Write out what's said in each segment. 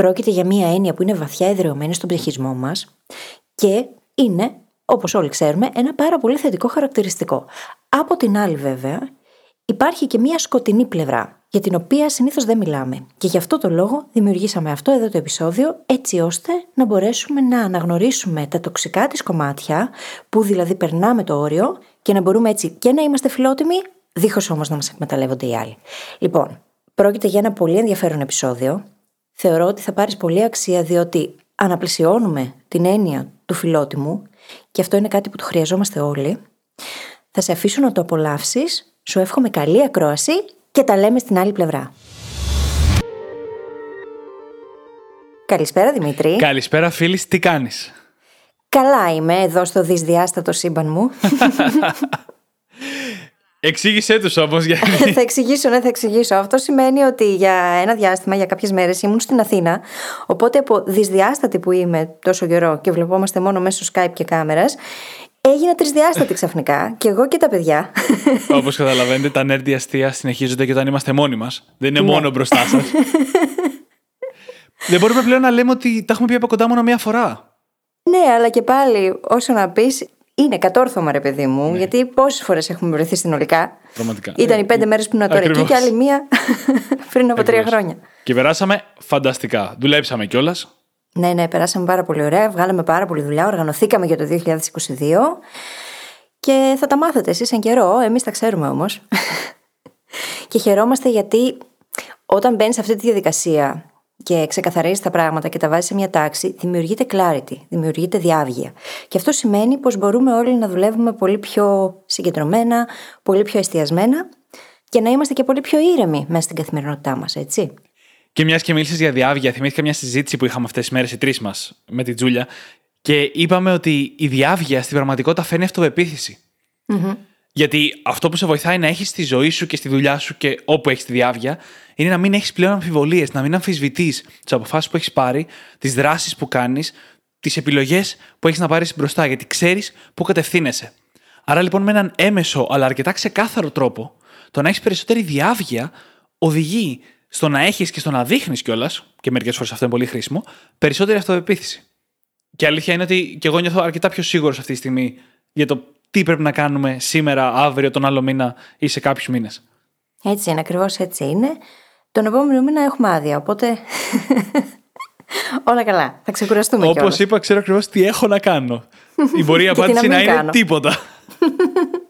Πρόκειται για μια έννοια που είναι βαθιά εδρεωμένη στον ψυχισμό μας και είναι, όπως όλοι ξέρουμε, ένα πάρα πολύ θετικό χαρακτηριστικό. Από την άλλη βέβαια, υπάρχει και μια σκοτεινή πλευρά, για την οποία συνήθως δεν μιλάμε. Και γι' αυτό το λόγο δημιουργήσαμε αυτό εδώ το επεισόδιο, έτσι ώστε να μπορέσουμε να αναγνωρίσουμε τα τοξικά της κομμάτια, που δηλαδή περνάμε το όριο και να μπορούμε έτσι και να είμαστε φιλότιμοι, δίχως όμως να μας εκμεταλλεύονται οι άλλοι. Λοιπόν, πρόκειται για ένα πολύ ενδιαφέρον επεισόδιο. Θεωρώ ότι θα πάρεις πολύ αξία διότι αναπλησιώνουμε την έννοια του φιλότιμου και αυτό είναι κάτι που το χρειαζόμαστε όλοι. Θα σε αφήσω να το απολαύσεις, σου εύχομαι καλή ακρόαση και τα λέμε στην άλλη πλευρά. Καλησπέρα Δημήτρη. Καλησπέρα φίλης, τι κάνεις; Καλά είμαι εδώ στο δυσδιάστατο σύμπαν μου. Εξήγησέ τους όμως. Γιατί... θα εξηγήσω, ναι, θα εξηγήσω. Αυτό σημαίνει ότι για ένα διάστημα, για κάποιες μέρες ήμουν στην Αθήνα. Οπότε από δυσδιάστατη που είμαι τόσο καιρό και βλεπόμαστε μόνο μέσω Skype και κάμερας, έγινα τρισδιάστατη ξαφνικά. και εγώ και τα παιδιά. Όπως καταλαβαίνετε, τα nerdy αστεία συνεχίζονται και όταν είμαστε μόνοι μας. Δεν είναι μόνο μπροστά σας. Δεν μπορούμε πλέον να λέμε ότι τα έχουμε πει από κοντά μόνο μία φορά. Ναι, αλλά και πάλι, όσο να πεις, είναι κατόρθωμα, ρε παιδί μου, ναι. γιατί πόσες φορές έχουμε βρεθεί συνολικά. Πραγματικά. Ήταν οι πέντε μέρες που ήμουν τώρα εκεί και άλλη μία πριν από τρία χρόνια. Και περάσαμε φανταστικά. Δουλέψαμε κιόλας. Ναι, ναι, περάσαμε πάρα πολύ ωραία. Βγάλαμε πάρα πολύ δουλειά. Οργανωθήκαμε για το 2022. Και θα τα μάθετε εσείς εν καιρό. Εμείς τα ξέρουμε όμως. και χαιρόμαστε γιατί όταν μπαίνεις σε αυτή τη διαδικασία και ξεκαθαρίζει τα πράγματα και τα βάζει σε μια τάξη, δημιουργείται clarity, δημιουργείται διάβγεια. Και αυτό σημαίνει πως μπορούμε όλοι να δουλεύουμε πολύ πιο συγκεντρωμένα, πολύ πιο εστιασμένα και να είμαστε και πολύ πιο ήρεμοι μέσα στην καθημερινότητά μας, έτσι. Και μιας και μίλησες για διάβγεια, θυμήθηκα μια συζήτηση που είχαμε αυτές τις μέρες οι τρεις μας με την Τζούλια και είπαμε ότι η διάβγεια στην πραγματικότητα φαίνει αυτοπεποίθηση. Mm-hmm. Γιατί αυτό που σε βοηθάει να έχεις στη ζωή σου και στη δουλειά σου και όπου έχεις τη διάβγεια είναι να μην έχεις πλέον αμφιβολίες, να μην αμφισβητείς τις αποφάσεις που έχεις πάρει, τις δράσεις που κάνεις, τις επιλογές που έχεις να πάρεις μπροστά, γιατί ξέρεις πού κατευθύνεσαι. Άρα λοιπόν με έναν έμεσο αλλά αρκετά ξεκάθαρο τρόπο, το να έχεις περισσότερη διάβγεια οδηγεί στο να έχεις και στο να δείχνεις κιόλας, και μερικές φορές αυτό είναι πολύ χρήσιμο, περισσότερη αυτοπεποίθηση. Και αλήθεια είναι ότι και εγώ νιώθω αρκετά πιο σίγουρος αυτή τη στιγμή για το τι πρέπει να κάνουμε σήμερα, αύριο, τον άλλο μήνα ή σε κάποιους μήνες. Έτσι είναι, ακριβώς έτσι είναι. Τον επόμενο μήνα έχουμε άδεια, οπότε. Όλα καλά. Θα ξεκουραστούμε Όπως είπα, ξέρω ακριβώς τι έχω να κάνω. Η μπορεί απάντηση να, να είναι τίποτα.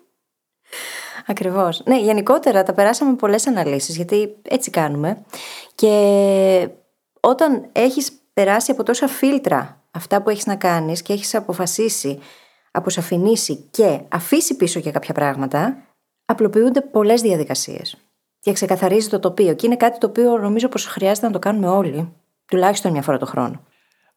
Ακριβώς. Ναι, γενικότερα τα περάσαμε πολλές αναλύσεις, γιατί έτσι κάνουμε. Και όταν έχεις περάσει από τόσα φίλτρα αυτά που έχεις να κάνεις και έχεις αποφασίσει, αποσαφηνίσει και αφήσει πίσω και κάποια πράγματα, απλοποιούνται πολλές διαδικασίες και ξεκαθαρίζει το τοπίο. Και είναι κάτι το οποίο νομίζω πως χρειάζεται να το κάνουμε όλοι, τουλάχιστον μια φορά το χρόνο.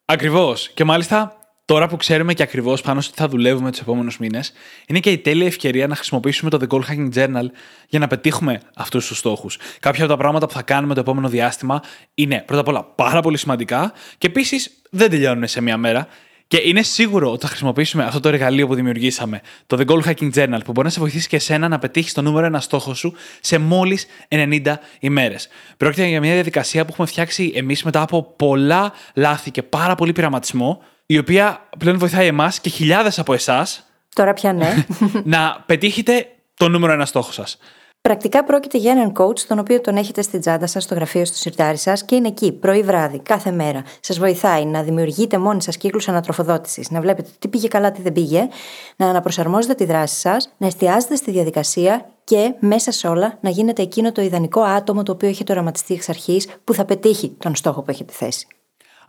Ακριβώς. Και μάλιστα τώρα που ξέρουμε και ακριβώς πάνω στο τι θα δουλεύουμε τους επόμενους μήνες, είναι και η τέλεια ευκαιρία να χρησιμοποιήσουμε το The Goal Hacking Journal για να πετύχουμε αυτούς τους στόχους. Κάποια από τα πράγματα που θα κάνουμε το επόμενο διάστημα είναι πρώτα απ' όλα πάρα πολύ σημαντικά και επίσης δεν τελειώνουν σε μία μέρα. Και είναι σίγουρο ότι θα χρησιμοποιήσουμε αυτό το εργαλείο που δημιουργήσαμε, το The Goal Hacking Journal, που μπορεί να σε βοηθήσει και εσένα να πετύχεις το νούμερο ένα στόχο σου σε μόλις 90 ημέρες. Πρόκειται για μια διαδικασία που έχουμε φτιάξει εμείς μετά από πολλά λάθη και πάρα πολύ πειραματισμό, η οποία πλέον βοηθάει εμάς και χιλιάδες από εσάς. Τώρα πια ναι. να πετύχετε το νούμερο ένα στόχο σας. Πρακτικά πρόκειται για έναν coach, τον οποίο τον έχετε στην τσάντα σας, στο γραφείο, στο σιρτάρι σας και είναι εκεί πρωί-βράδυ, κάθε μέρα. Σας βοηθάει να δημιουργείτε μόνοι σας κύκλους ανατροφοδότησης, να βλέπετε τι πήγε καλά, τι δεν πήγε, να αναπροσαρμόζετε τη δράση σας, να εστιάζετε στη διαδικασία και μέσα σε όλα να γίνετε εκείνο το ιδανικό άτομο το οποίο έχετε οραματιστεί εξ αρχής που θα πετύχει τον στόχο που έχετε θέσει.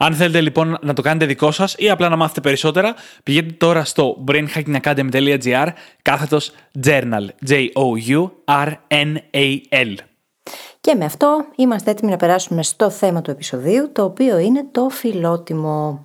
Αν θέλετε λοιπόν να το κάνετε δικό σας ή απλά να μάθετε περισσότερα, πηγαίνετε τώρα στο brainhackingacademy.gr κάθετος journal. J-O-U-R-N-A-L. Και με αυτό είμαστε έτοιμοι να περάσουμε στο θέμα του επεισοδίου, το οποίο είναι το φιλότιμο.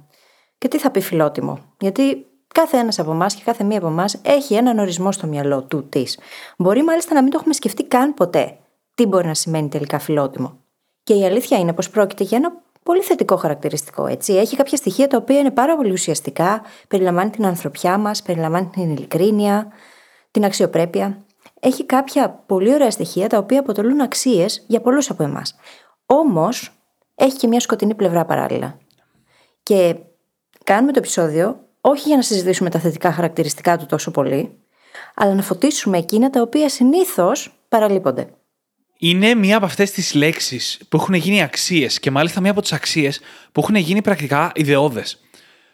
Και τι θα πει φιλότιμο, γιατί κάθε ένας από εμάς και κάθε μία από εμάς έχει έναν ορισμό στο μυαλό του της. Μπορεί μάλιστα να μην το έχουμε σκεφτεί καν ποτέ τι μπορεί να σημαίνει τελικά φιλότιμο. Και η αλήθεια είναι πως πρόκειται για ένα πολύ θετικό χαρακτηριστικό. Έτσι. Έχει κάποια στοιχεία τα οποία είναι πάρα πολύ ουσιαστικά, περιλαμβάνει την ανθρωπιά μας, περιλαμβάνει την ειλικρίνεια, την αξιοπρέπεια. Έχει κάποια πολύ ωραία στοιχεία τα οποία αποτελούν αξίες για πολλούς από εμάς. Όμως έχει και μια σκοτεινή πλευρά παράλληλα. Και κάνουμε το επεισόδιο όχι για να συζητήσουμε τα θετικά χαρακτηριστικά του τόσο πολύ, αλλά να φωτίσουμε εκείνα τα οποία συνήθως παραλείπονται. Είναι μία από αυτές τις λέξεις που έχουν γίνει αξίες και μάλιστα μία από τις αξίες που έχουν γίνει πρακτικά ιδεώδες.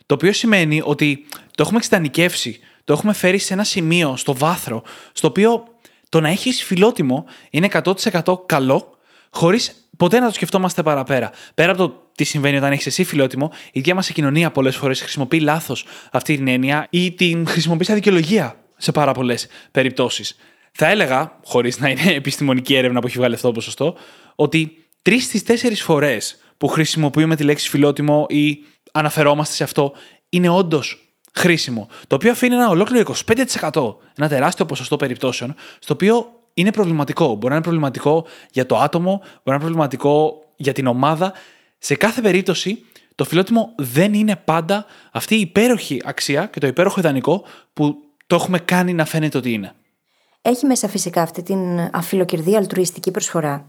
Το οποίο σημαίνει ότι το έχουμε εξτανικεύσει, το έχουμε φέρει σε ένα σημείο, στο βάθρο, στο οποίο το να έχεις φιλότιμο είναι 100% καλό, χωρίς ποτέ να το σκεφτόμαστε παραπέρα. Πέρα από το τι συμβαίνει όταν έχεις εσύ φιλότιμο, η ίδια μας η κοινωνία πολλές φορές χρησιμοποιεί λάθος αυτή την έννοια ή την χρησιμοποιεί σαν δικαιολογία σε πάρα πολλές περιπτώσεις. Θα έλεγα, χωρίς να είναι επιστημονική έρευνα που έχει βγάλει αυτό το ποσοστό, ότι τρεις στις τέσσερις φορές που χρησιμοποιούμε τη λέξη φιλότιμο ή αναφερόμαστε σε αυτό είναι όντως χρήσιμο. Το οποίο αφήνει ένα ολόκληρο 25%, ένα τεράστιο ποσοστό περιπτώσεων, στο οποίο είναι προβληματικό. Μπορεί να είναι προβληματικό για το άτομο, μπορεί να είναι προβληματικό για την ομάδα. Σε κάθε περίπτωση, το φιλότιμο δεν είναι πάντα αυτή η υπέροχη αξία και το υπέροχο ιδανικό που το έχουμε κάνει να φαίνεται ότι είναι. Έχει μέσα φυσικά αυτή την αφιλοκυρδία αλτρουιστική προσφορά.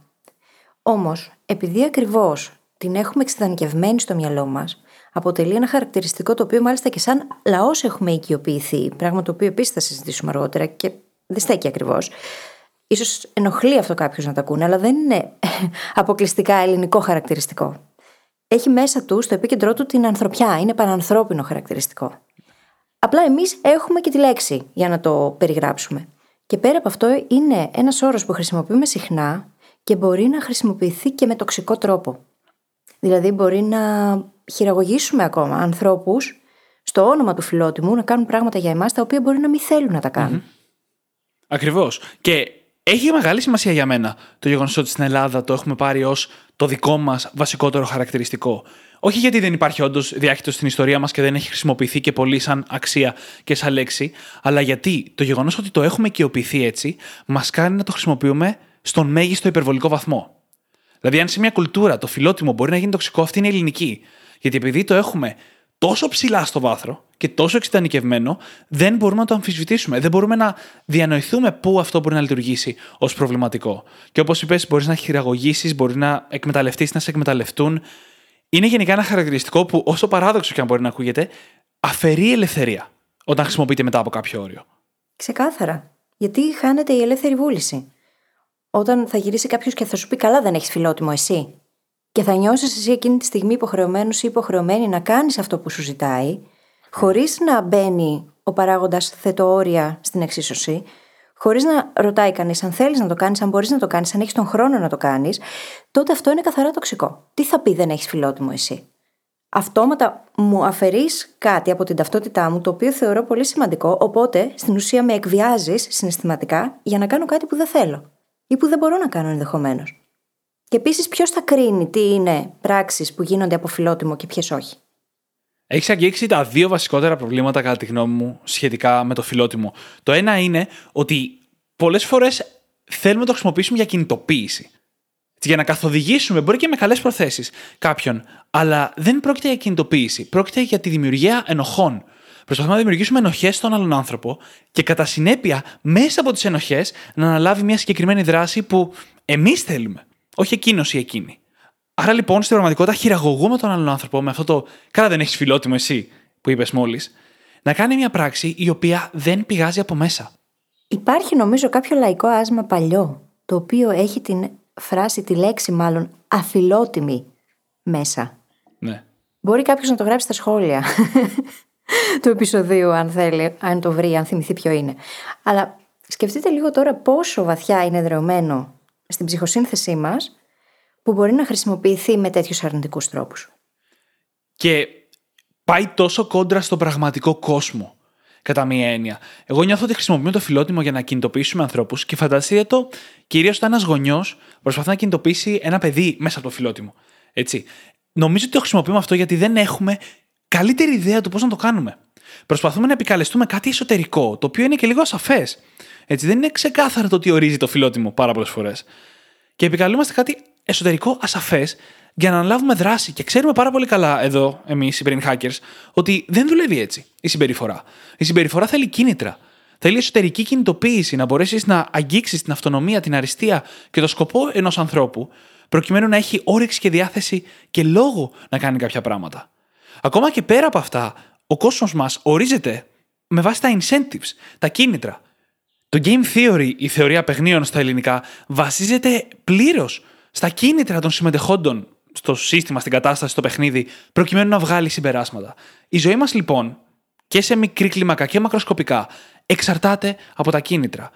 Όμως, επειδή ακριβώς την έχουμε εξειδανικευμένη στο μυαλό μας, αποτελεί ένα χαρακτηριστικό το οποίο μάλιστα και σαν λαός έχουμε οικειοποιηθεί, πράγμα το οποίο επίσης θα συζητήσουμε αργότερα και δεν στέκει ακριβώς. σω ενοχλεί αυτό κάποιος να τα ακούνε, αλλά δεν είναι αποκλειστικά ελληνικό χαρακτηριστικό. Έχει μέσα του, στο επίκεντρό του, την ανθρωπιά. Είναι πανανθρώπινο χαρακτηριστικό. Απλά εμείς έχουμε και τη λέξη για να το περιγράψουμε. Και πέρα από αυτό, είναι ένας όρος που χρησιμοποιούμε συχνά και μπορεί να χρησιμοποιηθεί και με τοξικό τρόπο. Δηλαδή, μπορεί να χειραγωγήσουμε ακόμα ανθρώπους στο όνομα του φιλότιμου να κάνουν πράγματα για εμάς τα οποία μπορεί να μην θέλουν να τα κάνουν. Mm-hmm. Ακριβώς. Και έχει μεγάλη σημασία για μένα το γεγονός ότι στην Ελλάδα το έχουμε πάρει ως το δικό μας βασικότερο χαρακτηριστικό. Όχι γιατί δεν υπάρχει όντως διάχυτος στην ιστορία μας και δεν έχει χρησιμοποιηθεί και πολύ σαν αξία και σαν λέξη, αλλά γιατί το γεγονός ότι το έχουμε οικειοποιηθεί έτσι μας κάνει να το χρησιμοποιούμε στον μέγιστο υπερβολικό βαθμό. Δηλαδή, αν σε μια κουλτούρα το φιλότιμο μπορεί να γίνει τοξικό, αυτή είναι ελληνική. Γιατί επειδή το έχουμε τόσο ψηλά στο βάθρο και τόσο εξειδανικευμένο, δεν μπορούμε να το αμφισβητήσουμε. Δεν μπορούμε να διανοηθούμε πού αυτό μπορεί να λειτουργήσει ως προβληματικό. Και όπως είπες, μπορείς να χειραγωγήσεις, μπορεί να εκμεταλλευτείς, να σε εκμεταλλευτούν. Είναι γενικά ένα χαρακτηριστικό που, όσο παράδοξο και αν μπορεί να ακούγεται, αφαιρεί ελευθερία όταν χρησιμοποιείται μετά από κάποιο όριο. Ξεκάθαρα. Γιατί χάνεται η ελεύθερη βούληση. Όταν θα γυρίσει κάποιος και θα σου πει: Καλά, δεν έχεις φιλότιμο εσύ. Και θα νιώσεις εσύ εκείνη τη στιγμή υποχρεωμένος ή υποχρεωμένη να κάνεις αυτό που σου ζητάει, χωρίς να μπαίνει ο παράγοντας θετοόρια στην εξίσωση, χωρίς να ρωτάει κανείς αν θέλεις να το κάνεις, αν μπορείς να το κάνεις, αν έχεις τον χρόνο να το κάνεις, τότε αυτό είναι καθαρά τοξικό. Τι θα πει δεν έχεις φιλότιμο εσύ. Αυτόματα μου αφαιρείς κάτι από την ταυτότητά μου, το οποίο θεωρώ πολύ σημαντικό, οπότε στην ουσία με εκβιάζεις συναισθηματικά για να κάνω κάτι που δεν θέλω ή που δεν μπορώ να κάνω ενδεχομένως. Και επίσης, ποιος θα κρίνει τι είναι πράξεις που γίνονται από φιλότιμο και ποιες όχι. Έχεις αγγίξει τα δύο βασικότερα προβλήματα, κατά τη γνώμη μου, σχετικά με το φιλότιμο. Το ένα είναι ότι πολλές φορές θέλουμε να το χρησιμοποιήσουμε για κινητοποίηση. Για να καθοδηγήσουμε, μπορεί και με καλές προθέσεις, κάποιον. Αλλά δεν πρόκειται για κινητοποίηση. Πρόκειται για τη δημιουργία ενοχών. Προσπαθούμε να δημιουργήσουμε ενοχές στον άλλον άνθρωπο και κατά συνέπεια, μέσα από τις ενοχές, να αναλάβει μια συγκεκριμένη δράση που εμείς θέλουμε. Όχι εκείνος ή εκείνη. Άρα λοιπόν στην πραγματικότητα χειραγωγούμε τον άλλον άνθρωπο με αυτό το Καλά, δεν έχεις φιλότιμο εσύ που είπες μόλις, να κάνει μια πράξη η οποία δεν πηγάζει από μέσα. Υπάρχει νομίζω κάποιο λαϊκό άσμα παλιό, το οποίο έχει την φράση, τη λέξη μάλλον, αφιλότιμη μέσα. Ναι. Μπορεί κάποιος να το γράψει στα σχόλια του επεισοδίου, αν θέλει, αν το βρει, αν θυμηθεί ποιο είναι. Αλλά σκεφτείτε λίγο τώρα πόσο βαθιά είναι δρεωμένο στην ψυχοσύνθεσή μας που μπορεί να χρησιμοποιηθεί με τέτοιους αρνητικούς τρόπους. Και πάει τόσο κόντρα στον πραγματικό κόσμο. κατά μία έννοια. Εγώ νιώθω ότι χρησιμοποιούμε το φιλότιμο για να κινητοποιήσουμε ανθρώπους και φανταστείτε το κυρίως όταν ένας γονιός προσπαθεί να κινητοποιήσει ένα παιδί μέσα από το φιλότιμο. Έτσι. Νομίζω ότι το χρησιμοποιούμε αυτό γιατί δεν έχουμε καλύτερη ιδέα του πώς να το κάνουμε. Προσπαθούμε να επικαλεστούμε κάτι εσωτερικό, το οποίο είναι και λίγο ασαφές. Έτσι, δεν είναι ξεκάθαρο το τι ορίζει το φιλότιμο πάρα πολλές φορές. Και επικαλούμαστε κάτι εσωτερικό ασαφές για να αναλάβουμε δράση. Και ξέρουμε πάρα πολύ καλά εδώ, εμείς οι brain hackers, ότι δεν δουλεύει έτσι η συμπεριφορά. Η συμπεριφορά θέλει κίνητρα. Θέλει εσωτερική κινητοποίηση, να μπορέσεις να αγγίξεις την αυτονομία, την αριστεία και το σκοπό ενός ανθρώπου, προκειμένου να έχει όρεξη και διάθεση και λόγο να κάνει κάποια πράγματα. Ακόμα και πέρα από αυτά, ο κόσμος μας ορίζεται με βάση τα incentives, τα κίνητρα. Το game theory, η θεωρία παιχνίων στα ελληνικά, βασίζεται πλήρως στα κίνητρα των συμμετεχόντων στο σύστημα, στην κατάσταση, στο παιχνίδι, προκειμένου να βγάλει συμπεράσματα. Η ζωή μας λοιπόν, και σε μικρή κλίμακα και μακροσκοπικά, εξαρτάται από τα κίνητρα.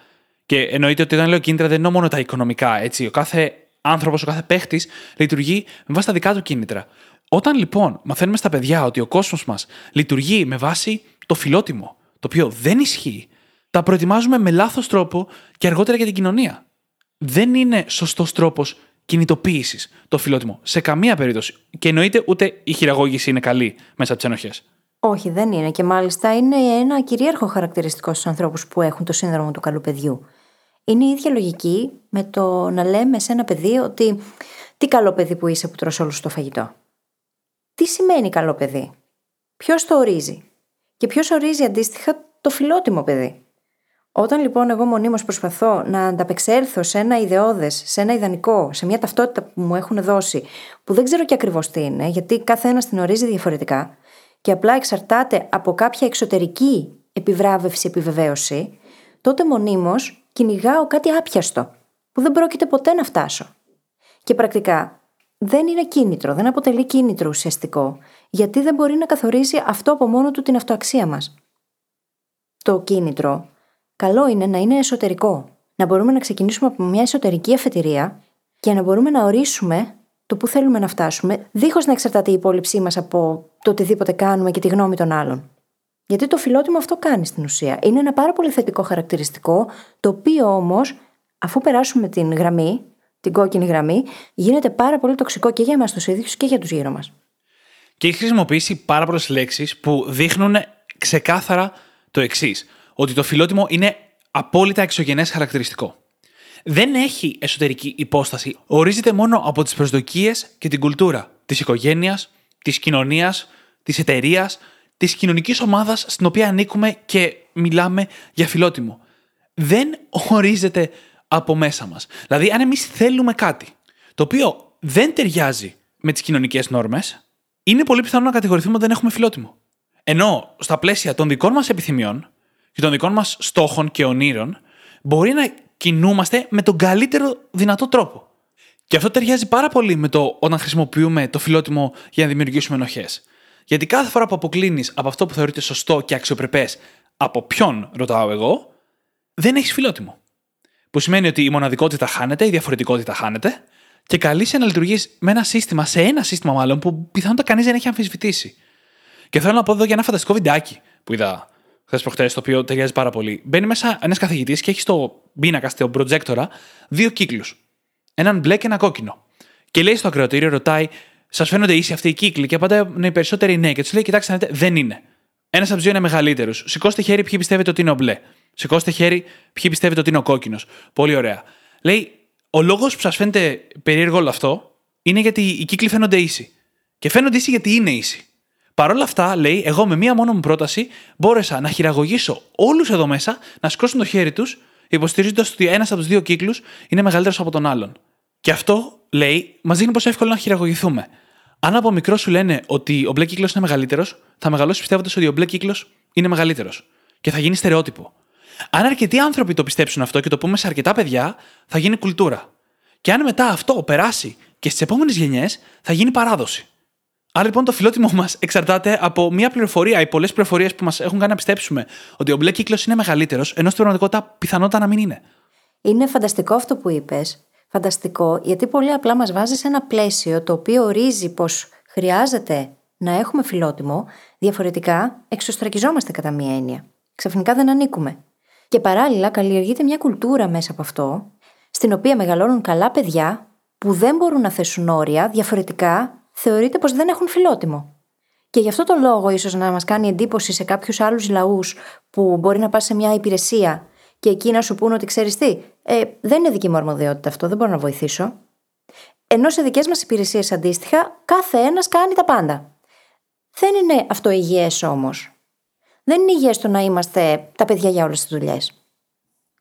Και εννοείται ότι όταν λέω κίνητρα δεν είναι μόνο τα οικονομικά, έτσι. Ο κάθε άνθρωπος, ο κάθε παίχτης λειτουργεί με βάση τα δικά του κίνητρα. Όταν λοιπόν μαθαίνουμε στα παιδιά ότι ο κόσμος μας λειτουργεί με βάση το φιλότιμο, το οποίο δεν ισχύει, τα προετοιμάζουμε με λάθος τρόπο και αργότερα για την κοινωνία. Δεν είναι σωστός τρόπος κινητοποίησης το φιλότιμο. Σε καμία περίπτωση. Και εννοείται ούτε η χειραγώγηση είναι καλή μέσα από τις ενοχές. Όχι, δεν είναι. Και μάλιστα είναι ένα κυρίαρχο χαρακτηριστικό στους ανθρώπους που έχουν το σύνδρομο του καλού παιδιού. Είναι η ίδια λογική με το να λέμε σε ένα παιδί ότι τι καλό παιδί που είσαι που τρως όλο το φαγητό. Τι σημαίνει καλό παιδί; Ποιος το ορίζει; Και ποιος ορίζει αντίστοιχα το φιλότιμο παιδί; Όταν λοιπόν εγώ μονίμως προσπαθώ να ανταπεξέλθω σε ένα ιδεώδες, σε ένα ιδανικό, σε μια ταυτότητα που μου έχουν δώσει, που δεν ξέρω και ακριβώς τι είναι, γιατί κάθε ένας την ορίζει διαφορετικά, και απλά εξαρτάται από κάποια εξωτερική επιβράβευση, επιβεβαίωση, τότε μονίμως κυνηγάω κάτι άπιαστο, που δεν πρόκειται ποτέ να φτάσω. Και πρακτικά δεν είναι κίνητρο, δεν αποτελεί κίνητρο ουσιαστικό, γιατί δεν μπορεί να καθορίσει αυτό από μόνο του την αυτοαξία μας. Το κίνητρο καλό είναι να είναι εσωτερικό. Να μπορούμε να ξεκινήσουμε από μια εσωτερική αφετηρία και να μπορούμε να ορίσουμε το που θέλουμε να φτάσουμε, δίχως να εξαρτάται η υπόλοιψή μας από το οτιδήποτε κάνουμε και τη γνώμη των άλλων. Γιατί το φιλότιμο αυτό κάνει στην ουσία. Είναι ένα πάρα πολύ θετικό χαρακτηριστικό, το οποίο όμως, αφού περάσουμε την γραμμή, την κόκκινη γραμμή, γίνεται πάρα πολύ τοξικό και για εμάς τους ίδιους και για τους γύρω μας. Και έχει χρησιμοποιήσει πάρα πολλές λέξεις που δείχνουν ξεκάθαρα το εξής ότι το φιλότιμο είναι απόλυτα εξωγενές χαρακτηριστικό. Δεν έχει εσωτερική υπόσταση. Ορίζεται μόνο από τις προσδοκίες και την κουλτούρα της οικογένειας, της κοινωνίας, της εταιρείας, της κοινωνικής ομάδας στην οποία ανήκουμε και μιλάμε για φιλότιμο. Δεν ορίζεται από μέσα μας. Δηλαδή, αν εμείς θέλουμε κάτι το οποίο δεν ταιριάζει με τις κοινωνικές νόρμες, είναι πολύ πιθανό να κατηγορηθούμε ότι δεν έχουμε φιλότιμο. Ενώ στα πλαίσια των δικών μας επιθυμιών, και των δικών μας στόχων και ονείρων, μπορεί να κινούμαστε με τον καλύτερο δυνατό τρόπο. Και αυτό ταιριάζει πάρα πολύ με το όταν χρησιμοποιούμε το φιλότιμο για να δημιουργήσουμε ενοχές. Γιατί κάθε φορά που αποκλίνεις από αυτό που θεωρείται σωστό και αξιοπρεπές, από ποιον ρωτάω εγώ, δεν έχεις φιλότιμο. Που σημαίνει ότι η μοναδικότητα χάνεται, η διαφορετικότητα χάνεται και καλείσαι να λειτουργείς με ένα σύστημα, σε ένα σύστημα μάλλον, που πιθανότατα κανείς δεν έχει αμφισβητήσει. Και θέλω να πω εδώ για ένα φανταστικό βιντεάκι που είδα χθες προχτές, το οποίο ταιριάζει πάρα πολύ. Μπαίνει μέσα ένας καθηγητής και έχει στο πίνακα, στο προτζέκτορα, δύο κύκλους. Έναν μπλε και ένα κόκκινο. Και λέει στο ακροατήριο, ρωτάει, Σας φαίνονται ίσοι αυτοί οι κύκλοι, και απαντάει ναι, οι περισσότεροι ναι. Και τους λέει, Κοιτάξτε, δεν είναι. Ένας από τους δύο είναι μεγαλύτερου. Σηκώστε χέρι, ποιοι πιστεύετε ότι είναι ο μπλε. Σηκώστε χέρι, ποιοι πιστεύετε ότι είναι ο κόκκινος. Πολύ ωραία. Λέει, ο λόγος που σας φαίνεται περίεργο όλο αυτό είναι γιατί οι κύκλοι φαίνονται ίσοι. Και φαίνονται ίσοι γιατί είναι ίσοι. Παρ' όλα αυτά, λέει, εγώ με μία μόνο μου πρόταση μπόρεσα να χειραγωγήσω όλους εδώ μέσα να σηκώσουν το χέρι τους, υποστηρίζοντας ότι ένας από τους δύο κύκλους είναι μεγαλύτερος από τον άλλον. Και αυτό, λέει, μας δείχνει πόσο εύκολο να χειραγωγηθούμε. Αν από μικρό σου λένε ότι ο μπλε κύκλος είναι μεγαλύτερος, θα μεγαλώσεις πιστεύοντας ότι ο μπλε κύκλος είναι μεγαλύτερος. Και θα γίνει στερεότυπο. Αν αρκετοί άνθρωποι το πιστέψουν αυτό και το πούμε σε αρκετά παιδιά, θα γίνει κουλτούρα. Και αν μετά αυτό περάσει και στις επόμενες γενιές, θα γίνει παράδοση. Άρα λοιπόν το φιλότιμο μας εξαρτάται από μια πληροφορία ή πολλές πληροφορίες που μας έχουν κάνει να πιστέψουμε ότι ο μπλε κύκλος είναι μεγαλύτερος, ενώ στην πραγματικότητα πιθανότατα να μην είναι. Είναι φανταστικό αυτό που είπες. Φανταστικό, γιατί πολύ απλά μας βάζεις σε ένα πλαίσιο το οποίο ορίζει πως χρειάζεται να έχουμε φιλότιμο, διαφορετικά εξωστρακιζόμαστε κατά μία έννοια. Ξαφνικά δεν ανήκουμε. Και παράλληλα καλλιεργείται μια κουλτούρα μέσα από αυτό, στην οποία μεγαλώνουν καλά παιδιά που δεν μπορούν να θέσουν όρια, διαφορετικά θεωρείται πως δεν έχουν φιλότιμο. Και γι' αυτό το λόγο, ίσως να μας κάνει εντύπωση σε κάποιους άλλους λαούς που μπορεί να πας σε μια υπηρεσία και εκεί να σου πούνε ότι ξέρεις τι, ε, δεν είναι δική μου αρμοδιότητα αυτό, δεν μπορώ να βοηθήσω. Ενώ σε δικές μας υπηρεσίες αντίστοιχα, κάθε ένας κάνει τα πάντα. Δεν είναι αυτό υγιές όμως. Δεν είναι υγιές το να είμαστε τα παιδιά για όλες τις δουλειές.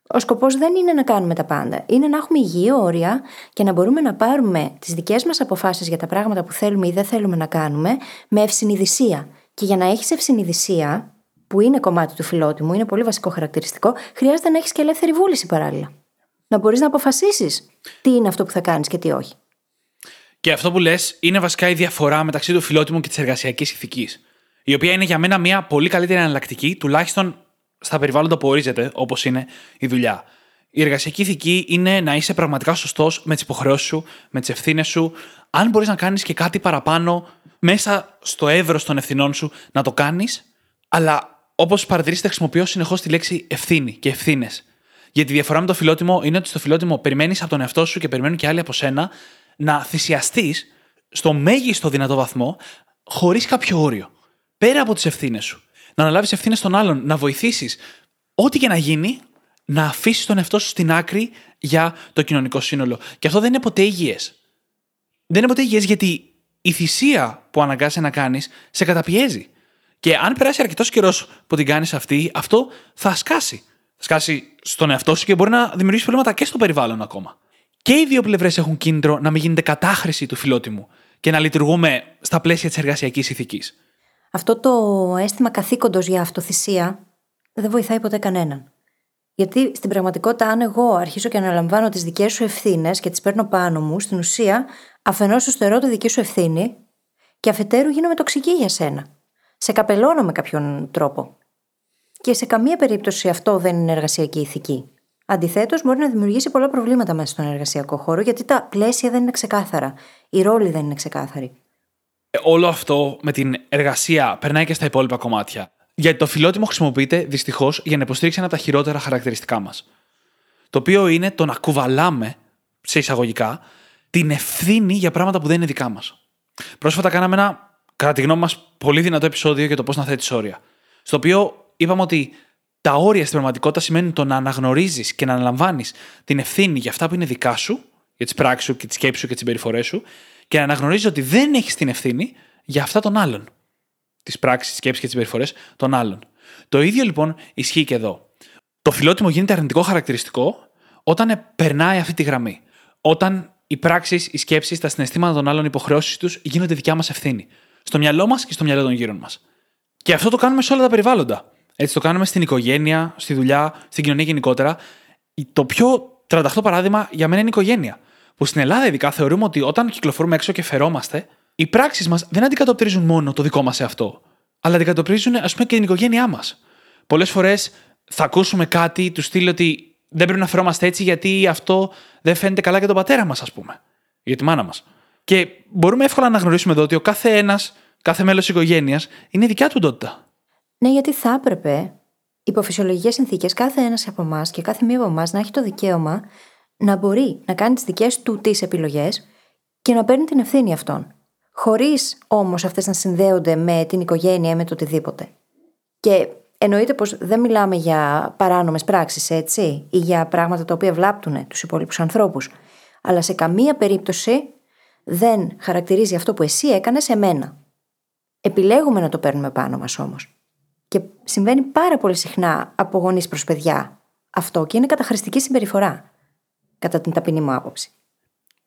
Ο σκοπός δεν είναι να κάνουμε τα πάντα. Είναι να έχουμε υγιή όρια και να μπορούμε να πάρουμε τις δικές μας αποφάσεις για τα πράγματα που θέλουμε ή δεν θέλουμε να κάνουμε με ευσυνειδησία. Και για να έχεις ευσυνειδησία, που είναι κομμάτι του φιλότιμου, είναι πολύ βασικό χαρακτηριστικό, χρειάζεται να έχεις και ελεύθερη βούληση παράλληλα. Να μπορείς να αποφασίσεις τι είναι αυτό που θα κάνεις και τι όχι. Και αυτό που λες είναι βασικά η διαφορά μεταξύ του φιλότιμου και της εργασιακής ηθικής. Η οποία είναι για μένα μια πολύ καλύτερη εναλλακτική, τουλάχιστον στα περιβάλλοντα που ορίζεται, όπως είναι η δουλειά. Η εργασιακή ηθική είναι να είσαι πραγματικά σωστός με τις υποχρεώσεις σου, με τις ευθύνες σου. Αν μπορείς να κάνεις και κάτι παραπάνω μέσα στο εύρος των ευθυνών σου, να το κάνεις. Αλλά όπως παρατηρήσετε, χρησιμοποιώ συνεχώς τη λέξη ευθύνη και ευθύνες. Γιατί η διαφορά με το φιλότιμο είναι ότι στο φιλότιμο περιμένεις από τον εαυτό σου και περιμένουν και άλλοι από σένα να θυσιαστείς στο μέγιστο δυνατό βαθμό, χωρίς κάποιο όριο. Πέρα από τις ευθύνες σου να αναλάβεις ευθύνες των άλλων, να βοηθήσεις. Ό,τι και να γίνει, να αφήσεις τον εαυτό σου στην άκρη για το κοινωνικό σύνολο. Και αυτό δεν είναι ποτέ υγιές. Δεν είναι ποτέ υγιές γιατί η θυσία που αναγκάσαι να κάνεις σε καταπιέζει. Και αν περάσει αρκετός καιρός που την κάνεις αυτή, αυτό θα σκάσει. Θα σκάσει στον εαυτό σου και μπορεί να δημιουργήσει προβλήματα και στο περιβάλλον ακόμα. Και οι δύο πλευρές έχουν κίνητρο να μην γίνεται κατάχρηση του φιλότιμου και να λειτουργούμε στα πλαίσια της εργασιακής ηθικής αυτό το αίσθημα καθήκοντος για αυτοθυσία δεν βοηθάει ποτέ κανέναν. Γιατί στην πραγματικότητα, αν εγώ αρχίσω και αναλαμβάνω τις δικές σου ευθύνες και τις παίρνω πάνω μου, στην ουσία αφενός σου στερώ τη δική σου ευθύνη και αφετέρου γίνομαι τοξική για σένα. Σε καπελώνω με κάποιον τρόπο. Και σε καμία περίπτωση αυτό δεν είναι εργασιακή ηθική. Αντιθέτως, μπορεί να δημιουργήσει πολλά προβλήματα μέσα στον εργασιακό χώρο, γιατί τα πλαίσια δεν είναι ξεκάθαρα. Οι ρόλοι δεν είναι ξεκάθαροι όλο αυτό με την εργασία περνάει και στα υπόλοιπα κομμάτια. Γιατί το φιλότιμο χρησιμοποιείται δυστυχώς για να υποστηρίξει ένα από τα χειρότερα χαρακτηριστικά μας. Το οποίο είναι το να κουβαλάμε, σε εισαγωγικά, την ευθύνη για πράγματα που δεν είναι δικά μας. Πρόσφατα κάναμε ένα, κατά τη γνώμη μας, πολύ δυνατό επεισόδιο για το πώς να θέτεις όρια. Στο οποίο είπαμε ότι τα όρια στην πραγματικότητα σημαίνουν το να αναγνωρίζεις και να αναλαμβάνεις την ευθύνη για αυτά που είναι δικά σου, για τις πράξεις σου και τις σκέψεις σου και τις συμπεριφορές σου, και να αναγνωρίζει ότι δεν έχει την ευθύνη για αυτά των άλλων. Τις πράξεις, τις σκέψεις και τις συμπεριφορές των άλλων. Το ίδιο λοιπόν ισχύει και εδώ. Το φιλότιμο γίνεται αρνητικό χαρακτηριστικό όταν περνάει αυτή τη γραμμή. Όταν οι πράξεις, οι σκέψεις, τα συναισθήματα των άλλων, οι υποχρεώσεις τους γίνονται δικιά μας ευθύνη. Στο μυαλό μας και στο μυαλό των γύρων μας. Και αυτό το κάνουμε σε όλα τα περιβάλλοντα. Έτσι το κάνουμε στην οικογένεια, στη δουλειά, στην κοινωνία γενικότερα. Το πιο τρανταχτό παράδειγμα για μένα είναι η οικογένεια που στην Ελλάδα ειδικά θεωρούμε ότι όταν κυκλοφορούμε έξω και φερόμαστε, οι πράξεις μας δεν αντικατοπτρίζουν μόνο το δικό μας εαυτό, αλλά αντικατοπτρίζουν ας πούμε και την οικογένειά μας. Πολλές φορές θα ακούσουμε κάτι του στείλει ότι δεν πρέπει να φερόμαστε έτσι γιατί αυτό δεν φαίνεται καλά για τον πατέρα μας, ας πούμε. Για τη μάνα μας. Και μπορούμε εύκολα να γνωρίσουμε εδώ ότι ο κάθε ένας, κάθε μέλος τη οικογένειας είναι δικιά του οντότητα. Ναι, γιατί θα έπρεπε υπό φυσιολογικέ συνθήκες κάθε ένας από εμάς και κάθε μία από εμάς να έχει το δικαίωμα να μπορεί να κάνει τις δικές του τις επιλογές και να παίρνει την ευθύνη αυτών. Χωρίς όμως αυτές να συνδέονται με την οικογένεια ή με το οτιδήποτε. Και εννοείται πως δεν μιλάμε για παράνομες πράξεις, έτσι, ή για πράγματα τα οποία βλάπτουν τους υπόλοιπους ανθρώπους. Αλλά σε καμία περίπτωση δεν χαρακτηρίζει αυτό που εσύ έκανες σε μένα. Επιλέγουμε να το παίρνουμε πάνω μας όμως. Και συμβαίνει πάρα πολύ συχνά από γονείς προς παιδιά αυτό και είναι καταχρηστική συμπεριφορά κατά την ταπεινή μου άποψη.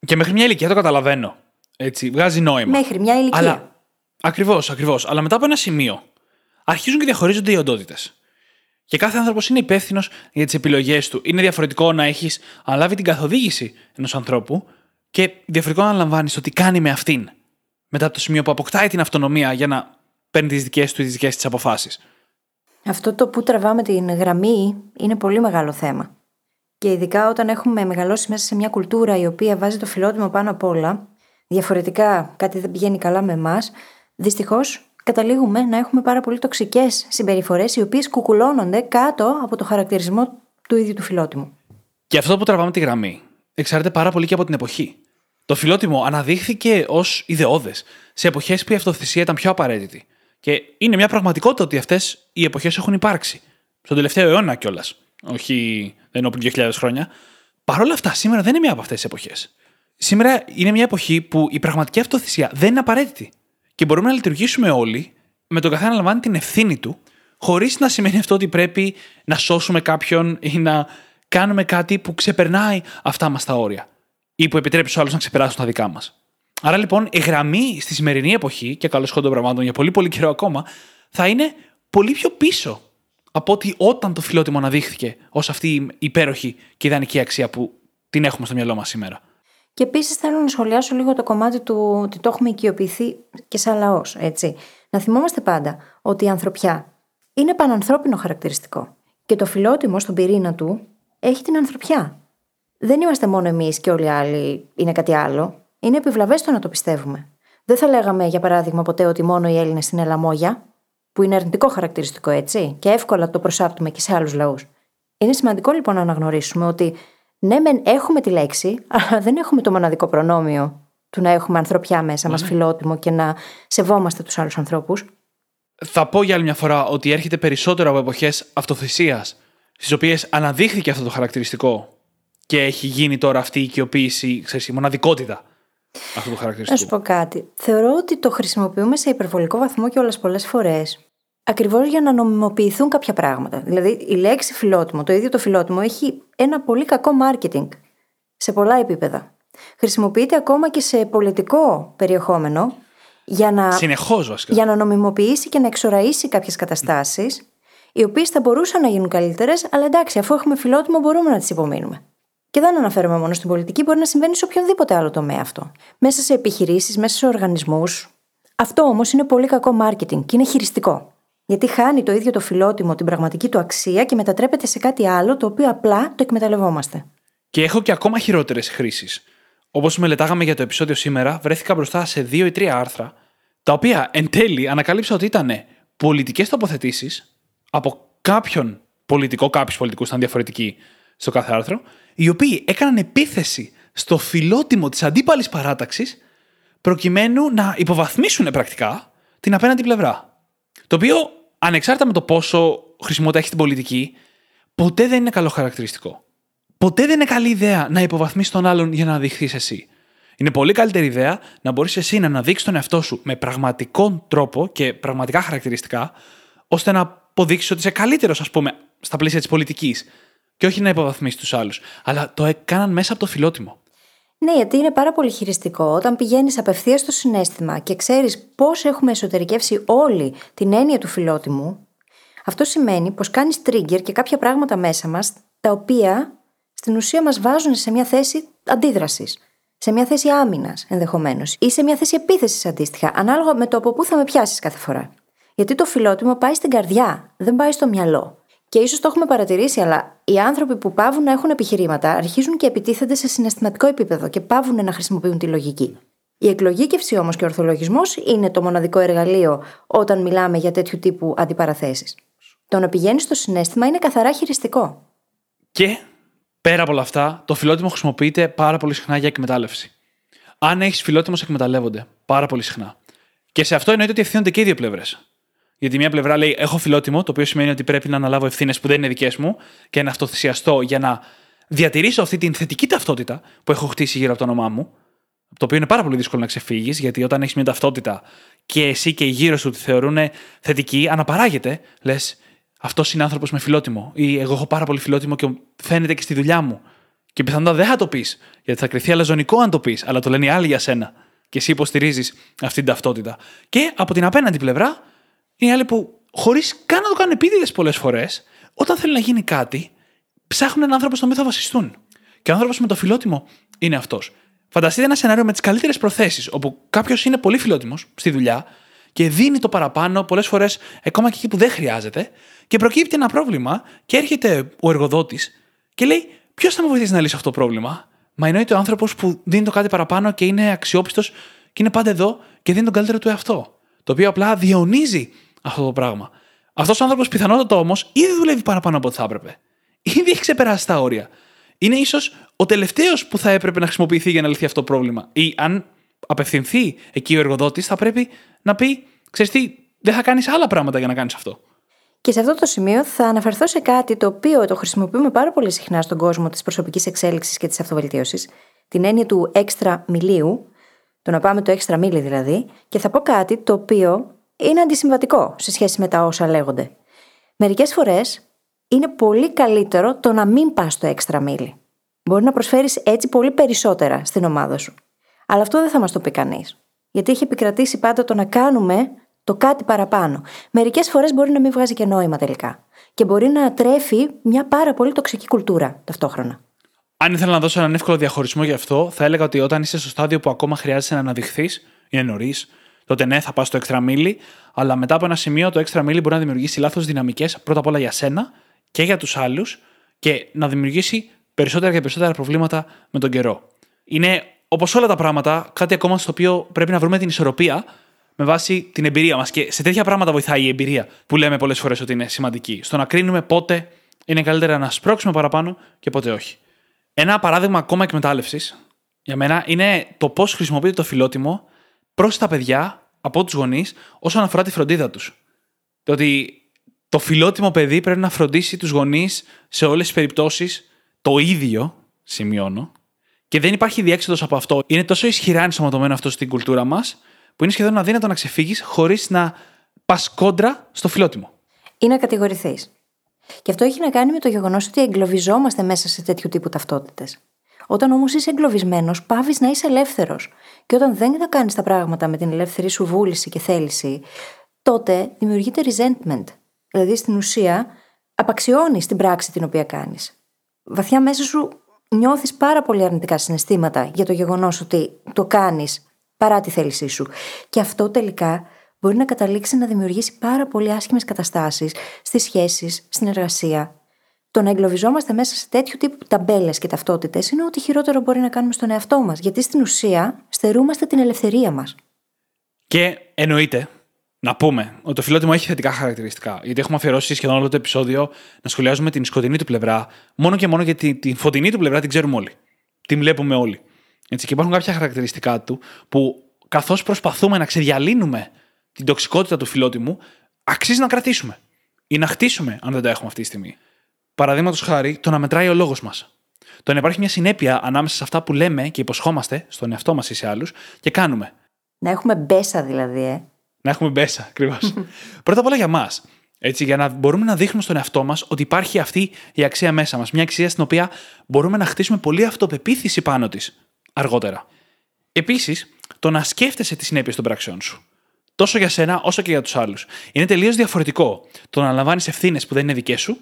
Και μέχρι μια ηλικία το καταλαβαίνω. Έτσι, βγάζει νόημα. Μέχρι μια ηλικία. Αλλά... Ακριβώς, ακριβώς. Αλλά μετά από ένα σημείο αρχίζουν και διαχωρίζονται οι οντότητες. Και κάθε άνθρωπος είναι υπεύθυνος για τις επιλογές του. Είναι διαφορετικό να έχεις αναλάβει την καθοδήγηση ενός ανθρώπου και διαφορετικό να αναλαμβάνεις το τι κάνει με αυτήν. Μετά από το σημείο που αποκτάει την αυτονομία για να παίρνει τις δικές του ή τις δικές της αποφάσεις. Αυτό το που τραβάμε την γραμμή είναι πολύ μεγάλο θέμα. Και ειδικά όταν έχουμε μεγαλώσει μέσα σε μια κουλτούρα η οποία βάζει το φιλότιμο πάνω απ' όλα, διαφορετικά κάτι δεν πηγαίνει καλά με εμάς, δυστυχώς καταλήγουμε να έχουμε πάρα πολύ τοξικές συμπεριφορές, οι οποίες κουκουλώνονται κάτω από το χαρακτηρισμό του ίδιου του φιλότιμου. Και αυτό που τραβάμε τη γραμμή εξαρτάται πάρα πολύ και από την εποχή. Το φιλότιμο αναδείχθηκε ως ιδεώδες σε εποχές που η αυτοθυσία ήταν πιο απαραίτητη. Και είναι μια πραγματικότητα ότι αυτές οι εποχές έχουν υπάρξει. Στον τελευταίο αιώνα κιόλας. Όχι, δεν είναι πριν 2.000 χρόνια. Παρ' όλα αυτά, σήμερα δεν είναι μια από αυτές τις εποχές. Σήμερα είναι μια εποχή που η πραγματική αυτοθυσία δεν είναι απαραίτητη. Και μπορούμε να λειτουργήσουμε όλοι με τον καθένα να λαμβάνει την ευθύνη του, χωρίς να σημαίνει αυτό ότι πρέπει να σώσουμε κάποιον ή να κάνουμε κάτι που ξεπερνάει αυτά μας τα όρια. ή που επιτρέπει στους άλλους να ξεπεράσουν τα δικά μας. Άρα λοιπόν η γραμμή στη σημερινή εποχή, και καλώς των πραγμάτων για πολύ πολύ καιρό ακόμα, θα είναι πολύ πιο πίσω από ότι όταν το φιλότιμο αναδείχθηκε ως αυτή η υπέροχη και ιδανική αξία που την έχουμε στο μυαλό μας σήμερα. Και επίσης θέλω να σχολιάσω λίγο το κομμάτι του ότι το έχουμε οικειοποιηθεί και σαν λαός, έτσι. Να θυμόμαστε πάντα ότι η ανθρωπιά είναι πανανθρώπινο χαρακτηριστικό. Και το φιλότιμο στον πυρήνα του έχει την ανθρωπιά. Δεν είμαστε μόνο εμείς και όλοι οι άλλοι είναι κάτι άλλο. Είναι επιβλαβές το να το πιστεύουμε. Δεν θα λέγαμε, για παράδειγμα, ποτέ ότι μόνο οι Έλληνες είναι λαμόγια, που είναι αρνητικό χαρακτηριστικό, έτσι, και εύκολα το προσάπτουμε και σε άλλους λαούς. Είναι σημαντικό λοιπόν να αναγνωρίσουμε ότι ναι, μεν έχουμε τη λέξη, αλλά δεν έχουμε το μοναδικό προνόμιο του να έχουμε ανθρωπιά μέσα μας, ναι. φιλότιμο και να σεβόμαστε τους άλλους ανθρώπους. Θα πω για άλλη μια φορά ότι έρχεται περισσότερο από εποχές αυτοθυσίας, στις οποίες αναδείχθηκε αυτό το χαρακτηριστικό και έχει γίνει τώρα αυτή η οικειοποίηση, ξέρεις, η μοναδικότητα αυτού του χαρακτηριστικού. Να σου πω κάτι. Θεωρώ ότι το χρησιμοποιούμε σε υπερβολικό βαθμό και όλε πολλές φορές ακριβώς για να νομιμοποιηθούν κάποια πράγματα. Δηλαδή, η λέξη φιλότιμο, το ίδιο το φιλότιμο, έχει ένα πολύ κακό marketing σε πολλά επίπεδα. Χρησιμοποιείται ακόμα και σε πολιτικό περιεχόμενο για να, Συνεχώς, βασικά. για να νομιμοποιήσει και να εξοραίσει κάποιες καταστάσεις, οι οποίες θα μπορούσαν να γίνουν καλύτερες, αλλά εντάξει, αφού έχουμε φιλότιμο, μπορούμε να τις υπομείνουμε. Και δεν αναφέρομαι μόνο στην πολιτική, μπορεί να συμβαίνει σε οποιονδήποτε άλλο τομέα αυτό. Μέσα σε επιχειρήσεις, μέσα σε οργανισμούς. Αυτό όμως είναι πολύ κακό marketing και είναι χειριστικό. Γιατί χάνει το ίδιο το φιλότιμο την πραγματική του αξία και μετατρέπεται σε κάτι άλλο το οποίο απλά το εκμεταλλευόμαστε. Και έχω και ακόμα χειρότερες χρήσεις. Όπως μελετάγαμε για το επεισόδιο σήμερα, βρέθηκα μπροστά σε δύο ή τρία άρθρα, τα οποία εν τέλει ανακαλύψα ότι ήταν πολιτικές τοποθετήσεις από κάποιον πολιτικό, κάποιους πολιτικούς ήταν διαφορετικοί στο κάθε άρθρο, οι οποίοι έκαναν επίθεση στο φιλότιμο της αντίπαλης παράταξης, προκειμένου να υποβαθμίσουν πρακτικά την απέναντι πλευρά. Το οποίο ανεξάρτητα με το πόσο χρησιμότητα έχει την πολιτική, ποτέ δεν είναι καλό χαρακτηριστικό. Ποτέ δεν είναι καλή ιδέα να υποβαθμίσεις τον άλλον για να αναδειχθείς εσύ. Είναι πολύ καλύτερη ιδέα να μπορείς εσύ να αναδείξεις τον εαυτό σου με πραγματικό τρόπο και πραγματικά χαρακτηριστικά, ώστε να αποδείξεις ότι είσαι καλύτερος, ας πούμε, στα πλαίσια της πολιτικής. Και όχι να υποβαθμίσεις τους άλλους. Αλλά το έκαναν μέσα από το φιλότιμο. Ναι, γιατί είναι πάρα πολύ χειριστικό όταν πηγαίνεις απευθείας στο συνέστημα και ξέρεις πώς έχουμε εσωτερικεύσει όλοι την έννοια του φιλότιμου. Αυτό σημαίνει πως κάνεις trigger και κάποια πράγματα μέσα μας τα οποία στην ουσία μας βάζουν σε μια θέση αντίδρασης. Σε μια θέση άμυνας ενδεχομένως ή σε μια θέση επίθεσης αντίστοιχα, ανάλογα με το από πού θα με πιάσεις κάθε φορά. Γιατί το φιλότιμο πάει στην καρδιά, δεν πάει στο μυαλό. Και ίσως το έχουμε παρατηρήσει, αλλά οι άνθρωποι που πάβουν να έχουν επιχειρήματα αρχίζουν και επιτίθενται σε συναισθηματικό επίπεδο και πάβουν να χρησιμοποιούν τη λογική. Η εκλογήκευση όμως και ο ορθολογισμός είναι το μοναδικό εργαλείο όταν μιλάμε για τέτοιου τύπου αντιπαραθέσεις. Το να πηγαίνεις στο συνέστημα είναι καθαρά χειριστικό. Και πέρα από όλα αυτά, το φιλότιμο χρησιμοποιείται πάρα πολύ συχνά για εκμετάλλευση. Αν έχεις φιλότιμο, εκμεταλλεύονται πάρα πολύ συχνά. Και σε αυτό εννοείται ότι ευθύνονται και οι δύο πλευρές. Γιατί μια πλευρά λέει: Έχω φιλότιμο, το οποίο σημαίνει ότι πρέπει να αναλάβω ευθύνες που δεν είναι δικές μου και να αυτοθυσιαστώ για να διατηρήσω αυτή την θετική ταυτότητα που έχω χτίσει γύρω από το όνομά μου. Το οποίο είναι πάρα πολύ δύσκολο να ξεφύγεις, γιατί όταν έχεις μια ταυτότητα και εσύ και οι γύρω σου τη θεωρούν θετική, αναπαράγεται. Λες, αυτός είναι άνθρωπος με φιλότιμο. Ή εγώ έχω πάρα πολύ φιλότιμο και φαίνεται και στη δουλειά μου. Και πιθανότατα δεν θα το πεις, γιατί θα κρυθεί αλαζονικό αν το πεις, αλλά το λένε οι άλλοι για σένα. Και εσύ υποστηρίζεις αυτή την ταυτότητα. Και από την απέναντι πλευρά, είναι άλλοι που χωρίς καν να το κάνουν επίτηδες πολλές φορές, όταν θέλουν να γίνει κάτι, ψάχνουν έναν άνθρωπο στον οποίο θα βασιστούν. Και ο άνθρωπος με το φιλότιμο είναι αυτός. Φανταστείτε ένα σενάριο με τις καλύτερες προθέσεις, όπου κάποιος είναι πολύ φιλότιμος στη δουλειά και δίνει το παραπάνω πολλές φορές ακόμα και εκεί που δεν χρειάζεται, και προκύπτει ένα πρόβλημα και έρχεται ο εργοδότης και λέει: Ποιος θα με βοηθήσει να λύσει αυτό το πρόβλημα; Μα εννοείται ο άνθρωπος που δίνει το κάτι παραπάνω και είναι αξιόπιστος και είναι πάντα εδώ και δίνει τον καλύτερο του εαυτό. το οποίο απλά διαιωνίζει αυτό το πράγμα. Αυτός ο άνθρωπος πιθανότατα όμως ήδη δουλεύει παραπάνω από ό,τι θα έπρεπε. Ήδη έχει ξεπεράσει τα όρια. Είναι ίσως ο τελευταίος που θα έπρεπε να χρησιμοποιηθεί για να λυθεί αυτό το πρόβλημα. Ή αν απευθυνθεί εκεί ο εργοδότης, θα πρέπει να πει: Ξέρεις τι, δεν θα κάνεις άλλα πράγματα για να κάνεις αυτό. Και σε αυτό το σημείο θα αναφερθώ σε κάτι το οποίο το χρησιμοποιούμε πάρα πολύ συχνά στον κόσμο της προσωπικής εξέλιξης και της αυτοβελτίωσης, την έννοια του έξτρα μιλίου, το να πάμε το έξτρα μίλι δηλαδή, και θα πω κάτι το οποίο είναι αντισυμβατικό σε σχέση με τα όσα λέγονται. Μερικές φορές είναι πολύ καλύτερο το να μην πας στο έξτρα μίλι. Μπορεί να προσφέρεις έτσι πολύ περισσότερα στην ομάδα σου. Αλλά αυτό δεν θα μας το πει κανείς. Γιατί έχει επικρατήσει πάντα το να κάνουμε το κάτι παραπάνω. Μερικές φορές μπορεί να μην βγάζει και νόημα τελικά. Και μπορεί να τρέφει μια πάρα πολύ τοξική κουλτούρα ταυτόχρονα. Αν ήθελα να δώσω έναν εύκολο διαχωρισμό γι' αυτό, θα έλεγα ότι όταν είσαι στο στάδιο που ακόμα χρειάζεσαι να αναδειχθείς, είναι νωρίς, τότε ναι, θα πας στο έξτρα μίλι, αλλά μετά από ένα σημείο το έξτρα μίλι μπορεί να δημιουργήσει λάθος δυναμικές πρώτα απ' όλα για σένα και για τους άλλους και να δημιουργήσει περισσότερα και περισσότερα προβλήματα με τον καιρό. Είναι όπως όλα τα πράγματα, κάτι ακόμα στο οποίο πρέπει να βρούμε την ισορροπία με βάση την εμπειρία μας. Και σε τέτοια πράγματα βοηθάει η εμπειρία που λέμε πολλές φορές ότι είναι σημαντική. Στο να κρίνουμε πότε είναι καλύτερα να σπρώξουμε παραπάνω και πότε όχι. Ένα παράδειγμα ακόμα εκμετάλλευσης για μένα είναι το πώς χρησιμοποιείται το φιλότιμο προς τα παιδιά από τους γονείς όσον αφορά τη φροντίδα τους. Το ότι το φιλότιμο παιδί πρέπει να φροντίσει τους γονείς σε όλες τις περιπτώσεις το ίδιο, σημειώνω, και δεν υπάρχει διέξοδος από αυτό. Είναι τόσο ισχυρά ενσωματωμένο αυτό στην κουλτούρα μας, που είναι σχεδόν αδύνατο να ξεφύγεις χωρίς να πας κόντρα στο φιλότιμο. Ή να κατηγορηθείς. Και αυτό έχει να κάνει με το γεγονός ότι εγκλωβιζόμαστε μέσα σε τέτοιου τύπου ταυτότητες. Όταν όμως είσαι εγκλωβισμένος, πάβεις να είσαι ελεύθερος. Και όταν δεν θα κάνεις τα πράγματα με την ελεύθερη σου βούληση και θέληση, τότε δημιουργείται resentment. Δηλαδή στην ουσία απαξιώνεις την πράξη την οποία κάνεις. Βαθιά μέσα σου νιώθεις πάρα πολύ αρνητικά συναισθήματα για το γεγονός ότι το κάνεις παρά τη θέλησή σου. Και αυτό τελικά μπορεί να καταλήξει να δημιουργήσει πάρα πολύ άσχημες καταστάσεις στις σχέσεις, στην εργασία. Το να εγκλωβιζόμαστε μέσα σε τέτοιου τύπου ταμπέλες και ταυτότητες είναι ό,τι χειρότερο μπορεί να κάνουμε στον εαυτό μας, γιατί στην ουσία στερούμαστε την ελευθερία μας. Και εννοείται να πούμε ότι το φιλότιμο έχει θετικά χαρακτηριστικά. Γιατί έχουμε αφιερώσει σχεδόν όλο το επεισόδιο να σχολιάζουμε την σκοτεινή του πλευρά, μόνο και μόνο γιατί την φωτεινή του πλευρά την ξέρουμε όλοι. Την βλέπουμε όλοι. Έτσι, και υπάρχουν κάποια χαρακτηριστικά του που καθώς προσπαθούμε να ξεδιαλύνουμε την τοξικότητα του φιλότιμου, αξίζει να κρατήσουμε ή να χτίσουμε αν δεν τα έχουμε αυτή τη στιγμή. Παραδείγματος χάρη, το να μετράει ο λόγος μας. Το να υπάρχει μια συνέπεια ανάμεσα σε αυτά που λέμε και υποσχόμαστε στον εαυτό μας ή σε άλλους και κάνουμε. Να έχουμε μπέσα δηλαδή, ε. Να έχουμε μπέσα, ακριβώς. Πρώτα απ' όλα για μας. Έτσι, για να μπορούμε να δείχνουμε στον εαυτό μας ότι υπάρχει αυτή η αξία μέσα μας. Μια αξία στην οποία μπορούμε να χτίσουμε πολύ αυτοπεποίθηση πάνω της αργότερα. Επίσης, το να σκέφτεσαι τις συνέπειες των πράξεών σου. Τόσο για σένα όσο και για τους άλλους. Είναι τελείως διαφορετικό το να λαμβάνεις ευθύνες που δεν είναι δικές σου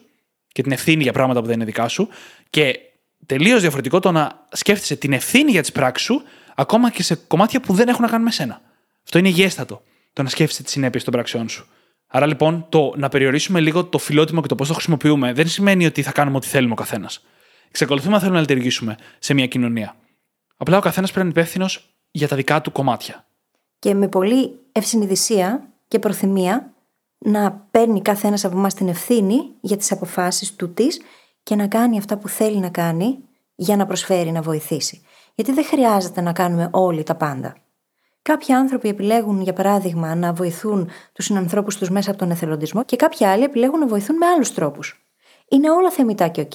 και την ευθύνη για πράγματα που δεν είναι δικά σου και τελείως διαφορετικό το να σκέφτεσαι την ευθύνη για τις πράξεις σου ακόμα και σε κομμάτια που δεν έχουν να κάνουν με σένα. Αυτό είναι υγιέστατο. Το να σκέφτεσαι τις συνέπειες των πράξεών σου. Άρα λοιπόν το να περιορίσουμε λίγο το φιλότιμο και το πώς το χρησιμοποιούμε δεν σημαίνει ότι θα κάνουμε ό,τι θέλουμε ο καθένας. Ξεκολουθούμε να θέλουμε να λειτουργήσουμε σε μια κοινωνία. Απλά ο καθένας πρέπει να είναι υπεύθυνος για τα δικά του κομμάτια. Και με πολύ ευσυνειδησία και προθυμία να παίρνει κάθε ένας από εμάς την ευθύνη για τις αποφάσεις του της και να κάνει αυτά που θέλει να κάνει για να προσφέρει, να βοηθήσει. Γιατί δεν χρειάζεται να κάνουμε όλοι τα πάντα. Κάποιοι άνθρωποι επιλέγουν, για παράδειγμα, να βοηθούν τους συνανθρώπους τους μέσα από τον εθελοντισμό και κάποιοι άλλοι επιλέγουν να βοηθούν με άλλους τρόπους. Είναι όλα θεμιτά και οκ.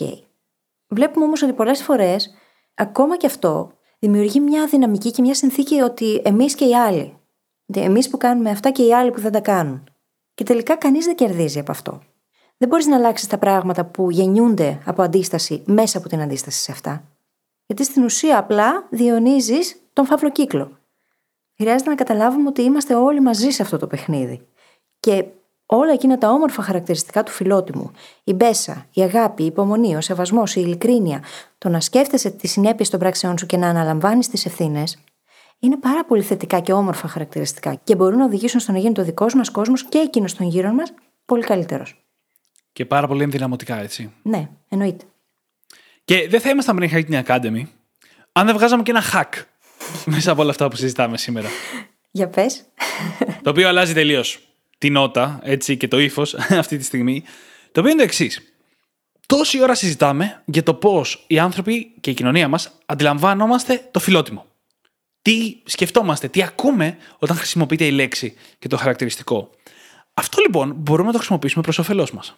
Βλέπουμε όμως ότι πολλές φορές, ακόμα και αυτό, δημιουργεί μια δυναμική και μια συνθήκη ότι εμείς και οι άλλοι. Εμείς που κάνουμε αυτά και οι άλλοι που δεν τα κάνουν. Και τελικά κανείς δεν κερδίζει από αυτό. Δεν μπορείς να αλλάξεις τα πράγματα που γεννιούνται από αντίσταση μέσα από την αντίσταση σε αυτά. Γιατί στην ουσία απλά διονύζει τον φαύλο κύκλο. Χρειάζεται να καταλάβουμε ότι είμαστε όλοι μαζί σε αυτό το παιχνίδι. Και όλα εκείνα τα όμορφα χαρακτηριστικά του φιλότιμου, η μπέσα, η αγάπη, η υπομονή, ο σεβασμός, η ειλικρίνεια, το να σκέφτεσαι τις συνέπειες των πράξεών σου και να αναλαμβάνεις τις ευθύνες, είναι πάρα πολύ θετικά και όμορφα χαρακτηριστικά και μπορούν να οδηγήσουν στο να γίνει το δικό μας κόσμος και εκείνος των γύρω μας πολύ καλύτερος. Και πάρα πολύ ενδυναμωτικά, έτσι. Ναι, εννοείται. Και δεν θα ήμασταν πριν Hacking Academy αν δεν βγάζαμε και ένα hack μέσα από όλα αυτά που συζητάμε σήμερα. Για πες. το οποίο αλλάζει τελείως τη νότα έτσι, και το ύφος αυτή τη στιγμή. Το οποίο είναι το εξής. Τόση ώρα συζητάμε για το πώς οι άνθρωποι και η κοινωνία μας αντιλαμβάνομαστε το φιλότιμο. Τι σκεφτόμαστε, τι ακούμε όταν χρησιμοποιείται η λέξη και το χαρακτηριστικό. Αυτό λοιπόν μπορούμε να το χρησιμοποιήσουμε προς όφελός μας.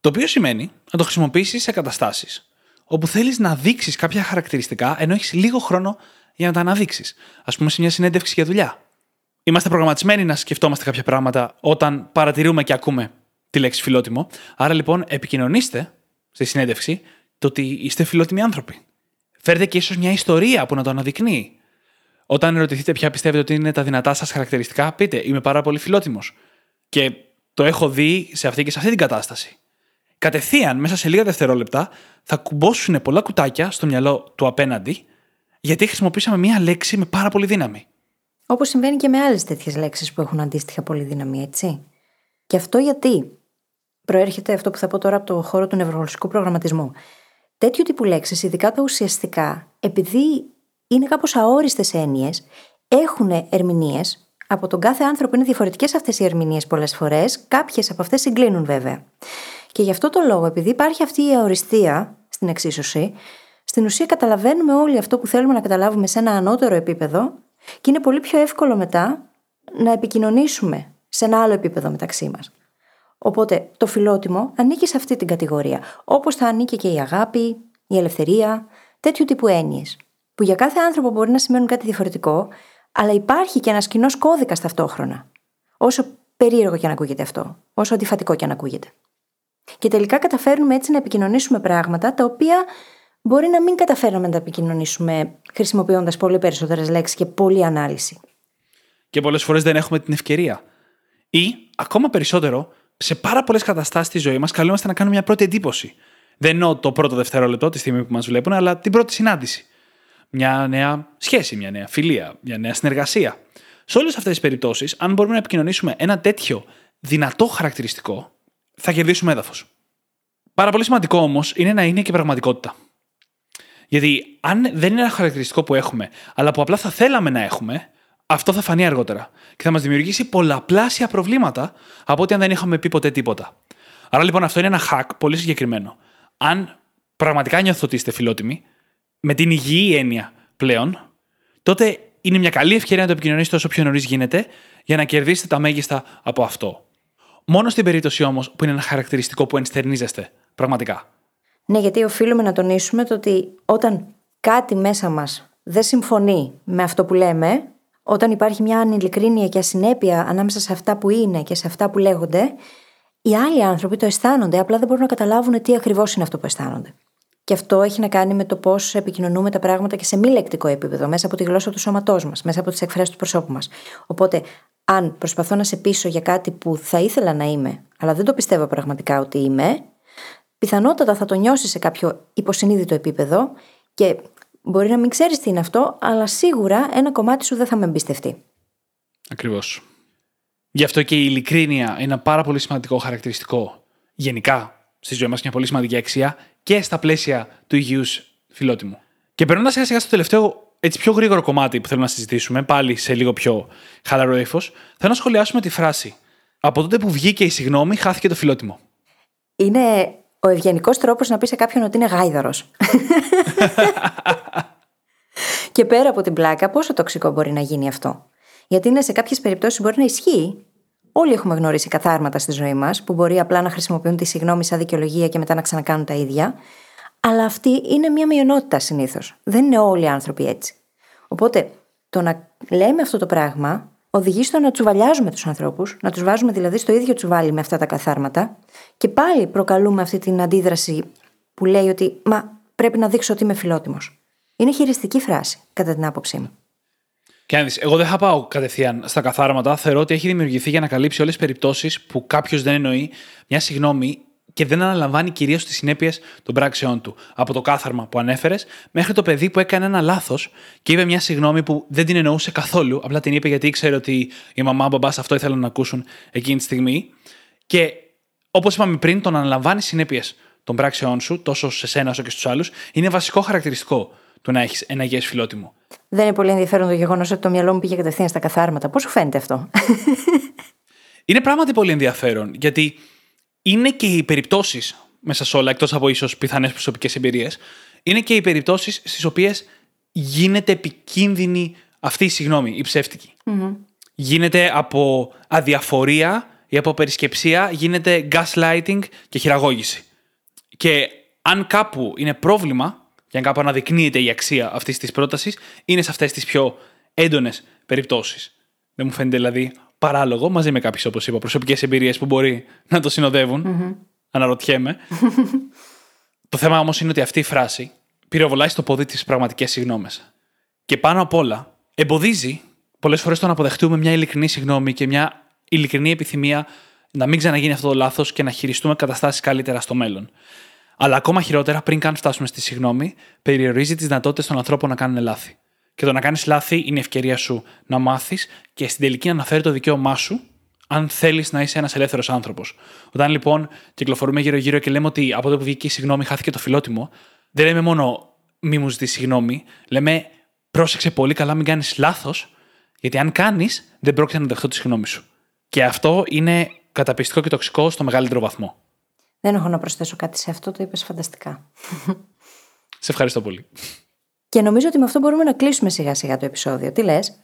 Το οποίο σημαίνει να το χρησιμοποιήσεις σε καταστάσεις όπου θέλεις να δείξεις κάποια χαρακτηριστικά ενώ έχεις λίγο χρόνο για να τα αναδείξεις. Α πούμε, σε μια συνέντευξη για δουλειά. Είμαστε προγραμματισμένοι να σκεφτόμαστε κάποια πράγματα όταν παρατηρούμε και ακούμε τη λέξη φιλότιμο. Άρα λοιπόν, επικοινωνήστε στη συνέντευξη το ότι είστε φιλότιμοι άνθρωποι. Φέρτε και ίσως μια ιστορία που να το αναδεικνύει. Όταν ρωτηθείτε ποια πιστεύετε ότι είναι τα δυνατά σας χαρακτηριστικά, πείτε Είμαι πάρα πολύ φιλότιμος. Και το έχω δει σε αυτή και σε αυτή την κατάσταση. Κατευθείαν, μέσα σε λίγα δευτερόλεπτα, θα κουμπώσουν πολλά κουτάκια στο μυαλό του απέναντι, γιατί χρησιμοποίησαμε μία λέξη με πάρα πολύ δύναμη. Όπως συμβαίνει και με άλλες τέτοιες λέξεις που έχουν αντίστοιχα πολύ δύναμη, έτσι. Και αυτό γιατί προέρχεται αυτό που θα πω τώρα από το χώρο του νευρογλωσσικού προγραμματισμού. Τέτοιου τύπου λέξεις, ειδικά τα ουσιαστικά, επειδή είναι κάπως αόριστες έννοιες, έχουν ερμηνείες. Από τον κάθε άνθρωπο είναι διαφορετικές αυτές οι ερμηνείες πολλές φορές. Κάποιες από αυτές συγκλίνουν βέβαια. Και γι' αυτό το λόγο, επειδή υπάρχει αυτή η αοριστία στην εξίσωση, στην ουσία καταλαβαίνουμε όλοι αυτό που θέλουμε να καταλάβουμε σε ένα ανώτερο επίπεδο και είναι πολύ πιο εύκολο μετά να επικοινωνήσουμε σε ένα άλλο επίπεδο μεταξύ μας. Οπότε το φιλότιμο ανήκει σε αυτή την κατηγορία, όπως θα ανήκει και η αγάπη, η ελευθερία, τέτοιου τύπου έννοιες, που για κάθε άνθρωπο μπορεί να σημαίνουν κάτι διαφορετικό, αλλά υπάρχει και ένας κοινός κώδικας ταυτόχρονα. Όσο περίεργο και αν ακούγεται αυτό, όσο αντιφατικό και αν ακούγεται. Και τελικά καταφέρνουμε έτσι να επικοινωνήσουμε πράγματα τα οποία μπορεί να μην καταφέραμε να τα επικοινωνήσουμε χρησιμοποιώντας πολύ περισσότερες λέξεις και πολλή ανάλυση. Και πολλές φορές δεν έχουμε την ευκαιρία. Ή, ακόμα περισσότερο, σε πάρα πολλές καταστάσεις τη ζωή μας καλούμαστε να κάνουμε μια πρώτη εντύπωση. Δεν εννοώ το πρώτο δευτερόλεπτο, τη στιγμή που μας βλέπουν, αλλά την πρώτη συνάντηση. Μια νέα σχέση, μια νέα φιλία, μια νέα συνεργασία. Σε όλες αυτές τις περιπτώσεις, αν μπορούμε να επικοινωνήσουμε ένα τέτοιο δυνατό χαρακτηριστικό, θα κερδίσουμε έδαφος. Πάρα πολύ σημαντικό όμως είναι να είναι και πραγματικότητα. Γιατί αν δεν είναι ένα χαρακτηριστικό που έχουμε, αλλά που απλά θα θέλαμε να έχουμε, αυτό θα φανεί αργότερα και θα μας δημιουργήσει πολλαπλάσια προβλήματα από ότι αν δεν είχαμε πει ποτέ τίποτα. Άρα λοιπόν αυτό είναι ένα hack πολύ συγκεκριμένο. Αν πραγματικά νιώθω ότι είστε φιλότιμοι, με την υγιή έννοια πλέον, τότε είναι μια καλή ευκαιρία να το επικοινωνήσετε όσο πιο νωρίς γίνεται για να κερδίσετε τα μέγιστα από αυτό. Μόνο στην περίπτωση όμως που είναι ένα χαρακτηριστικό που ενστερνίζεστε πραγματικά. Ναι, γιατί οφείλουμε να τονίσουμε το ότι όταν κάτι μέσα μας δεν συμφωνεί με αυτό που λέμε, όταν υπάρχει μια ανηλικρίνεια και ασυνέπεια ανάμεσα σε αυτά που είναι και σε αυτά που λέγονται, οι άλλοι άνθρωποι το αισθάνονται, απλά δεν μπορούν να καταλάβουν τι ακριβώς είναι αυτό που αισθάνονται. Και αυτό έχει να κάνει με το πώς επικοινωνούμε τα πράγματα και σε μη λεκτικό επίπεδο, μέσα από τη γλώσσα του σώματός μας, μέσα από τις εκφράσεις του προσώπου μας. Οπότε, αν προσπαθώ να σε πείσω για κάτι που θα ήθελα να είμαι, αλλά δεν το πιστεύω πραγματικά ότι είμαι, πιθανότατα θα το νιώσεις σε κάποιο υποσυνείδητο επίπεδο και μπορεί να μην ξέρεις τι είναι αυτό, αλλά σίγουρα ένα κομμάτι σου δεν θα με εμπιστευτεί. Ακριβώς. Γι' αυτό και η ειλικρίνεια είναι ένα πάρα πολύ σημαντικό χαρακτηριστικό γενικά στη ζωή μας και μια πολύ σημαντική αξία και στα πλαίσια του υγιούς φιλότιμου. Και περνώντας σιγά σιγά στο τελευταίο έτσι πιο γρήγορο κομμάτι που θέλουμε να συζητήσουμε, πάλι σε λίγο πιο χαλαρό ύφος, θέλω να σχολιάσουμε τη φράση. Από τότε που βγήκε η συγνώμη, χάθηκε το φιλότιμο. Είναι ο ευγενικός τρόπος να πεις σε κάποιον ότι είναι γάιδαρος. και πέρα από την πλάκα, πόσο τοξικό μπορεί να γίνει αυτό; Γιατί είναι σε κάποιες περιπτώσεις μπορεί να ισχύει. Όλοι έχουμε γνωρίσει καθάρματα στη ζωή μας που μπορεί απλά να χρησιμοποιούν τη συγνώμη σαν δικαιολογία και μετά να ξανακάνουν τα ίδια. Αλλά αυτή είναι μια μειονότητα συνήθως. Δεν είναι όλοι οι άνθρωποι έτσι. Οπότε το να λέμε αυτό το πράγμα οδηγεί στο να τσουβαλιάζουμε τους ανθρώπους, να τους βάζουμε δηλαδή στο ίδιο τσουβάλι με αυτά τα καθάρματα και πάλι προκαλούμε αυτή την αντίδραση που λέει ότι Μα πρέπει να δείξω ότι είμαι φιλότιμος. Είναι χειριστική φράση, κατά την άποψή μου. Και αν δεις, εγώ δεν θα πάω κατευθείαν στα καθάρματα. Θεωρώ ότι έχει δημιουργηθεί για να καλύψει όλες τις περιπτώσεις που κάποιος δεν εννοεί μια συγγνώμη και δεν αναλαμβάνει κυρίως τις συνέπειες των πράξεών του. Από το κάθαρμα που ανέφερες, μέχρι το παιδί που έκανε ένα λάθος και είπε μια συγγνώμη που δεν την εννοούσε καθόλου, απλά την είπε γιατί ήξερε ότι η μαμά, ο μπαμπάς αυτό ήθελαν να ακούσουν εκείνη τη στιγμή. Και όπως είπαμε πριν, το να αναλαμβάνεις συνέπειες των πράξεών σου, τόσο σε σένα όσο και στους άλλους, είναι βασικό χαρακτηριστικό του να έχεις ένα υγιέ φιλότιμο. Δεν είναι πολύ ενδιαφέρον το γεγονός ότι το μυαλό μου πήγε κατευθείαν στα καθάρματα. Πώς σου φαίνεται αυτό; Είναι πράγματι πολύ ενδιαφέρον, γιατί είναι και οι περιπτώσεις μέσα σε όλα, εκτός από ίσως πιθανές προσωπικές εμπειρίες, είναι και οι περιπτώσεις στις οποίες γίνεται επικίνδυνη αυτή η συγγνώμη, η ψευτικη Γίνεται από αδιαφορία ή από περισκεψία, γίνεται gaslighting και χειραγώγηση. Και αν κάπου είναι πρόβλημα, και αν κάπου αναδεικνύεται η αξία αυτής της πρότασης, είναι σε αυτές τις πιο έντονες περιπτώσεις. Δεν μου φαίνεται δηλαδή παράλογο, μαζί με κάποιες, όπως είπα, προσωπικές εμπειρίες που μπορεί να το συνοδεύουν. Mm-hmm. Αναρωτιέμαι. το θέμα όμως είναι ότι αυτή η φράση πυροβολάει στο πόδι τι πραγματικές συγγνώμε. Και πάνω απ' όλα εμποδίζει πολλές φορές το να αποδεχτούμε μια ειλικρινή συγγνώμη και μια ειλικρινή επιθυμία να μην ξαναγίνει αυτό το λάθος και να χειριστούμε καταστάσεις καλύτερα στο μέλλον. Αλλά ακόμα χειρότερα, πριν καν φτάσουμε στη συγγνώμη, περιορίζει τις δυνατότητες των ανθρώπων να κάνουν λάθη. Και το να κάνεις λάθη είναι η ευκαιρία σου να μάθεις και στην τελική να αναφέρει το δικαίωμά σου, αν θέλεις να είσαι ένας ελεύθερος άνθρωπος. Όταν λοιπόν κυκλοφορούμε γύρω-γύρω και λέμε ότι από το που βγήκε η συγγνώμη χάθηκε το φιλότιμο, δεν λέμε μόνο μη μου ζητήσει συγγνώμη, λέμε πρόσεξε πολύ καλά, μην κάνεις λάθος, γιατί αν κάνεις, δεν πρόκειται να δεχτώ τη συγγνώμη σου. Και αυτό είναι καταπιστικό και τοξικό στο μεγαλύτερο βαθμό. Δεν έχω να προσθέσω κάτι σε αυτό, το είπες φανταστικά. Σε ευχαριστώ πολύ. Και νομίζω ότι με αυτό μπορούμε να κλείσουμε σιγά σιγά το επεισόδιο. Τι λες;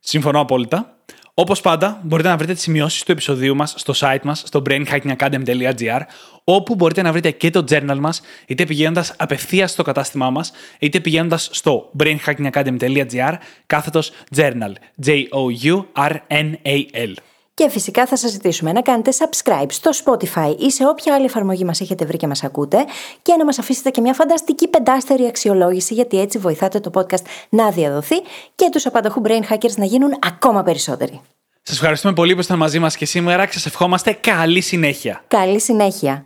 Συμφωνώ απόλυτα. Όπως πάντα, μπορείτε να βρείτε τις σημειώσεις του επεισοδίου μας στο site μας, στο brainhackingacademy.gr, όπου μπορείτε να βρείτε και το journal μας, είτε πηγαίνοντας απευθείας στο κατάστημά μας, είτε πηγαίνοντας στο brainhackingacademy.gr, κάθετος journal. J-O-U-R-N-A-L. Και φυσικά θα σας ζητήσουμε να κάνετε subscribe στο Spotify ή σε όποια άλλη εφαρμογή μας έχετε βρει και μας ακούτε και να μας αφήσετε και μια φανταστική πεντάστερη αξιολόγηση γιατί έτσι βοηθάτε το podcast να διαδοθεί και τους απανταχού brain hackers να γίνουν ακόμα περισσότεροι. Σας ευχαριστούμε πολύ που ήσασταν μαζί μας και σήμερα και σας ευχόμαστε καλή συνέχεια. Καλή συνέχεια.